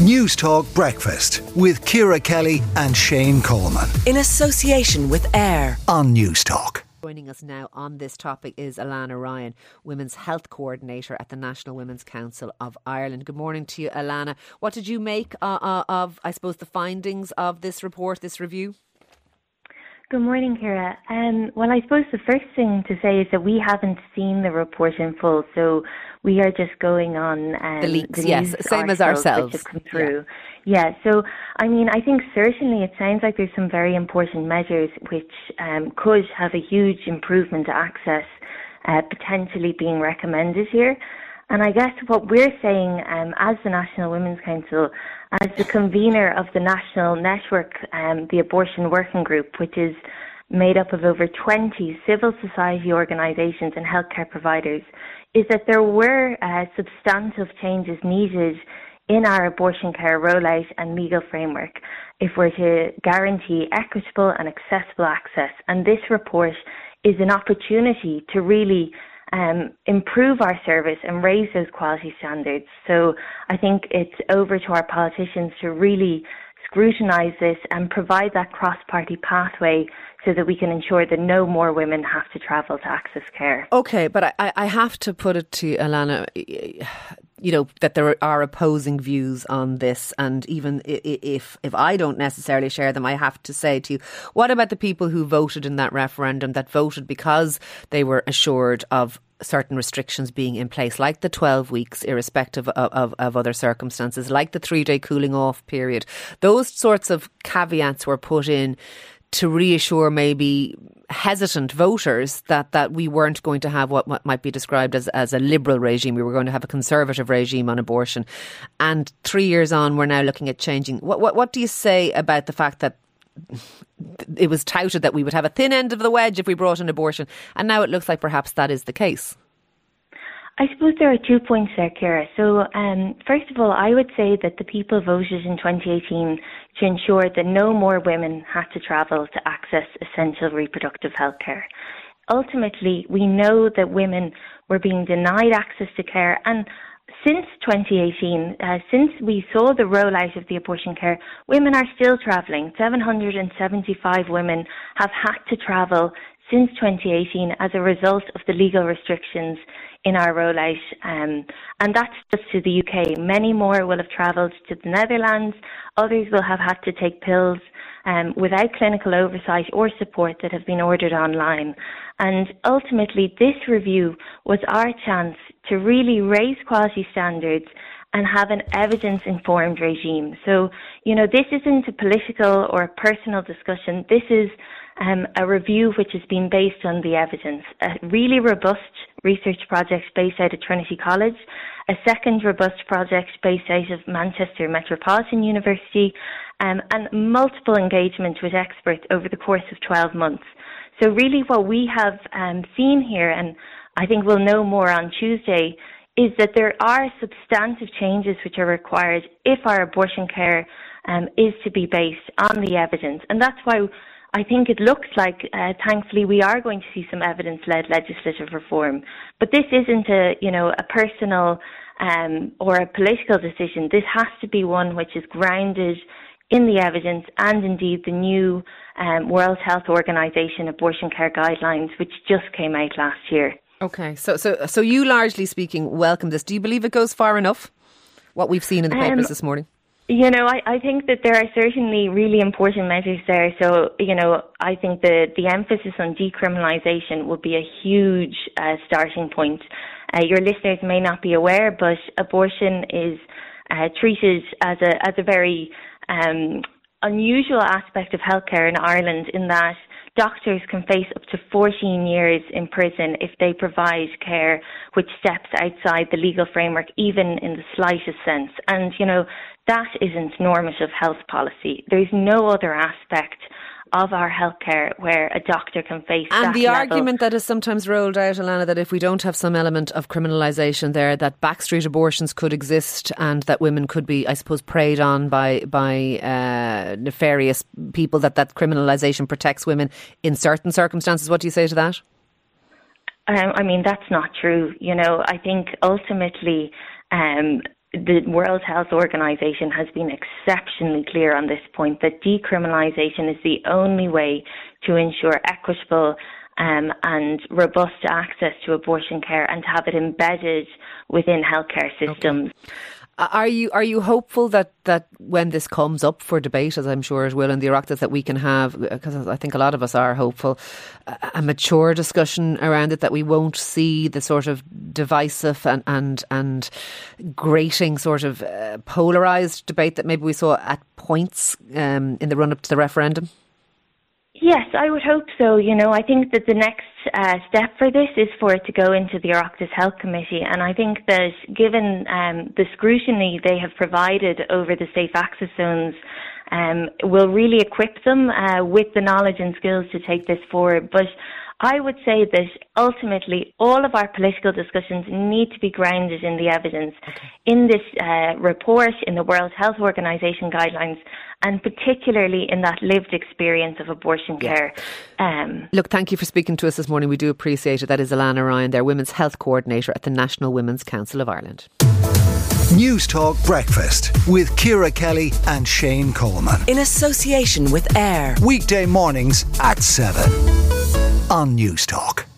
Newstalk Breakfast with Ciara Kelly and Shane Coleman. In association with AIR on Newstalk. Joining us now on this topic is Alana Ryan, Women's Health Coordinator at the National Women's Council of Ireland. Good morning to you, Alana. What did you make uh, uh, of, I suppose, the findings of this report, this review? Good morning, Ciara. Um, well, I suppose the first thing to say is that we haven't seen the report in full, so we are just going on um, the leaks. The yes, same as ourselves. Which have come through. Yeah. yeah. So, I mean, I think certainly it sounds like there's some very important measures which um, could have a huge improvement to access, uh, potentially being recommended here. And I guess what we're saying um, as the National Women's Council as the convener of the national network, um, the Abortion Working Group, which is made up of over 20 civil society organisations and healthcare providers, is that there were uh, substantive changes needed in our abortion care rollout and legal framework if we're to guarantee equitable and accessible access. And this report is an opportunity to really um, improve our service and raise those quality standards. So I think it's over to our politicians to really scrutinise this and provide that cross-party pathway so that we can ensure that no more women have to travel to access care. Okay, but I, I have to put it to Alana you know that there are opposing views on this, and even if if I don't necessarily share them, I have to say to you, what about the people who voted in that referendum that voted because they were assured of certain restrictions being in place, like the 12 weeks, irrespective of, of, of, other circumstances, like the three day cooling off period. Those sorts of caveats were put in to reassure maybe hesitant voters that, that we weren't going to have what, might be described as, as a liberal regime. We were going to have a conservative regime on abortion. And three years on, we're now looking at changing. What, what, what do you say about the fact that it was touted that we would have a thin end of the wedge if we brought in abortion, and now it looks like perhaps that is the case? I suppose there are two points there, Ciara. So, um, first of all, I would say that the people voted in 2018 to ensure that no more women had to travel to access essential reproductive health care. Ultimately, we know that women were being denied access to care and since 2018, uh, since we saw the rollout of the abortion care, women are still travelling. 775 women have had to travel since 2018 as a result of the legal restrictions in our rollout. Um, and that's just to the UK. Many more will have travelled to the Netherlands. Others will have had to take pills um, without clinical oversight or support that have been ordered online. And ultimately, this review was our chance to really raise quality standards and have an evidence informed regime. So, you know, this isn't a political or a personal discussion. This is um, a review which has been based on the evidence. A really robust research project based out of Trinity College, a second robust project based out of Manchester Metropolitan University, um, and multiple engagements with experts over the course of 12 months. So really what we have um, seen here, and I think we'll know more on Tuesday, is that there are substantive changes which are required if our abortion care um, is to be based on the evidence. And that's why I think it looks like, uh, thankfully, we are going to see some evidence-led legislative reform. But this isn't a, you know, a personal um, or a political decision. This has to be one which is grounded in the evidence and indeed the new um, World Health Organization abortion care guidelines, which just came out last year. Okay, so so so you largely speaking welcome this. Do you believe it goes far enough? What we've seen in the papers um, this morning. You know, I, I think that there are certainly really important measures there. So, you know, I think the the emphasis on decriminalisation would be a huge uh, starting point. Uh, your listeners may not be aware, but abortion is uh, treated as a as a very um, unusual aspect of healthcare in Ireland in that doctors can face up to 14 years in prison if they provide care which steps outside the legal framework, even in the slightest sense. And, you know, that isn't normative health policy. There's no other aspect of our healthcare where a doctor can face and the level. argument that is sometimes rolled out, Alana, that if we don't have some element of criminalisation there, that backstreet abortions could exist and that women could be, I suppose, preyed on by by uh, nefarious people. That that criminalisation protects women in certain circumstances. What do you say to that? Um, I mean, that's not true. You know, I think ultimately. Um, the World Health Organization has been exceptionally clear on this point that decriminalisation is the only way to ensure equitable um, and robust access to abortion care and to have it embedded within healthcare systems. Okay. Are you are you hopeful that, that when this comes up for debate, as I'm sure it will in the Oireachtas, that we can have, because I think a lot of us are hopeful, a mature discussion around it, that we won't see the sort of divisive and and, and grating sort of uh, polarised debate that maybe we saw at points um, in the run up to the referendum? Yes, I would hope so. You know, I think that the next uh, step for this is for it to go into the Oireachtas Health Committee, and I think that given um, the scrutiny they have provided over the safe access zones, um, will really equip them uh, with the knowledge and skills to take this forward. But I would say that ultimately all of our political discussions need to be grounded in the evidence. Okay. In this uh, report, in the World Health Organization guidelines, and particularly in that lived experience of abortion yeah. care. Um, Look, thank you for speaking to us this morning. We do appreciate it. That is Alana Ryan, their Women's Health Coordinator at the National Women's Council of Ireland. Newstalk Breakfast with Ciara Kelly and Shane Coleman. In association with AIR. Weekday mornings at 7 on Newstalk.